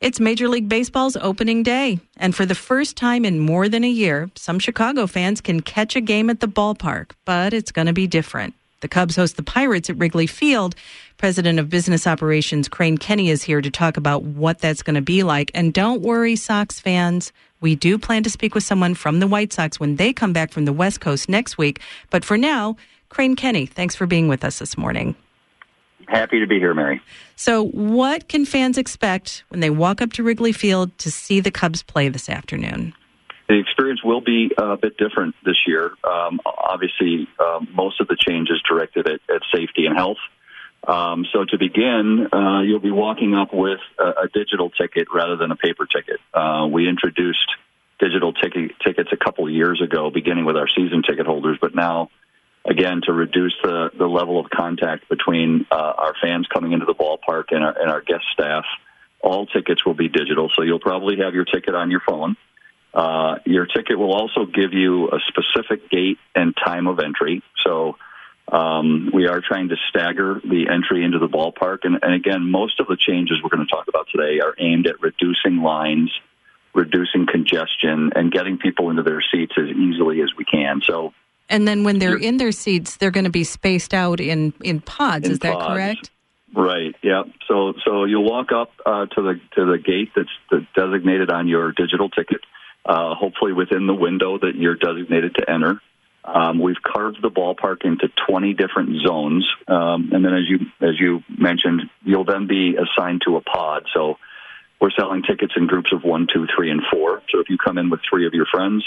It's Major League Baseball's opening day, and for the first time in more than a year, some Chicago fans can catch a game at the ballpark, but it's going to be different. The Cubs host the Pirates at Wrigley Field. President of Business Operations Crane Kenney is here to talk about what that's going to be like. And don't worry, Sox fans, we do plan to speak with someone from the White Sox when they come back from the West Coast next week. But for now, Crane Kenney, thanks for being with us this morning. Happy to be here, Mary. So, what can fans expect when they walk up to Wrigley Field to see the Cubs play this afternoon? The experience will be a bit different this year. Um, obviously, uh, most of the changes directed at, at safety and health. Um, so to begin, uh, you'll be walking up with a, a, digital ticket rather than a paper ticket. Uh, we introduced digital ticket, tickets a couple of years ago, beginning with our season ticket holders, but now again to reduce the, the level of contact between uh, our fans coming into the ballpark and our, and our guest staff. All tickets will be digital, so you'll probably have your ticket on your phone. Uh, your ticket will also give you a specific date and time of entry. So um, we are trying to stagger the entry into the ballpark. And, and again, most of the changes we're going to talk about today are aimed at reducing lines, reducing congestion, and getting people into their seats as easily as we can. So and then when they're in their seats, they're going to be spaced out in in pods. In is that pods. correct? Right. Yeah. So so you'll walk up uh, to the to the gate that's designated on your digital ticket. Uh, hopefully within the window that you're designated to enter. Um, we've carved the ballpark into 20 different zones, um, and then as you as you mentioned, you'll then be assigned to a pod. So we're selling tickets in groups of one, two, three, and four. So if you come in with three of your friends,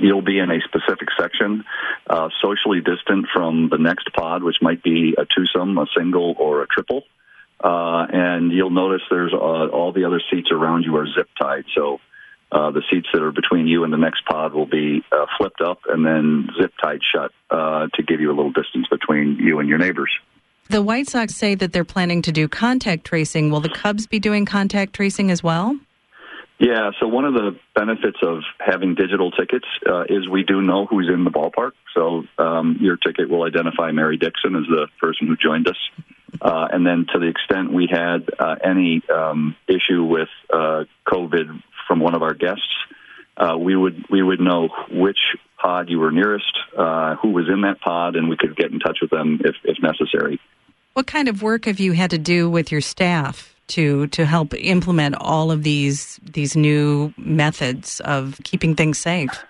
You'll be in a specific section, uh, socially distant from the next pod, which might be a twosome, a single, or a triple. Uh, and you'll notice there's uh, all the other seats around you are zip tied. So uh, the seats that are between you and the next pod will be uh, flipped up and then zip tied shut uh, to give you a little distance between you and your neighbors. The White Sox say that they're planning to do contact tracing. Will the Cubs be doing contact tracing as well? Yeah, so one of the benefits of having digital tickets uh, is we do know who's in the ballpark. So um, your ticket will identify Mary Dixon as the person who joined us. Uh, and then to the extent we had uh, any um, issue with uh, COVID from one of our guests, uh, we would we would know which pod you were nearest, uh, who was in that pod, and we could get in touch with them if, if necessary. What kind of work have you had to do with your staff? To to help implement all of these these new methods of keeping things safe?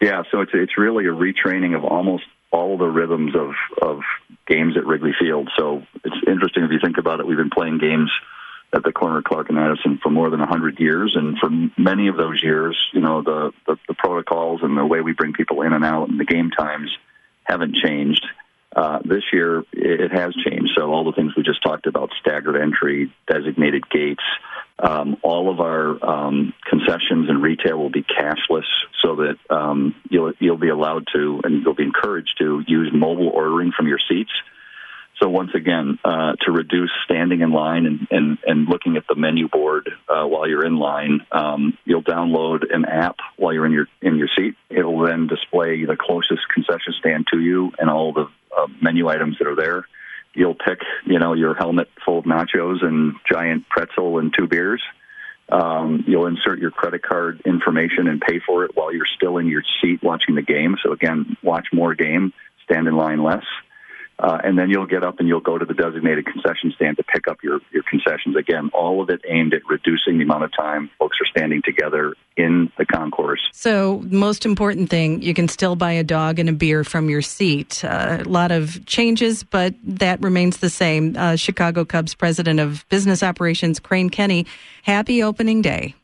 Yeah, so it's it's really a retraining of almost all the rhythms of of games at Wrigley Field. So it's interesting if you think about it. We've been playing games at the corner of Clark and Addison for more than 100 years. And for many of those years, you know, the, the, the protocols and the way we bring people in and out and the game times haven't changed. Uh, this year, it has changed. So all the things we just talked about, staggered entry, designated gates, um, all of our um, concessions and retail will be cashless so that um, you'll, you'll be allowed to and you'll be encouraged to use mobile ordering from your seats. So once again, uh, to reduce standing in line and, and, and looking at the menu board uh, while you're in line, um, you'll download an app while you're in your in your seat. It'll then display the closest concession stand to you and all the uh, menu items that are there. You'll pick, you know, your helmet full of nachos and giant pretzel and two beers. Um, you'll insert your credit card information and pay for it while you're still in your seat watching the game. So again, watch more game, stand in line less. Uh, and then you'll get up and you'll go to the designated concession stand to pick up your, your concessions. Again, all of it aimed at reducing the amount of time folks are standing together in the concourse. So, most important thing, you can still buy a dog and a beer from your seat. Uh, a lot of changes, but that remains the same. Uh, Chicago Cubs president of business operations, Crane Kenney, happy opening day.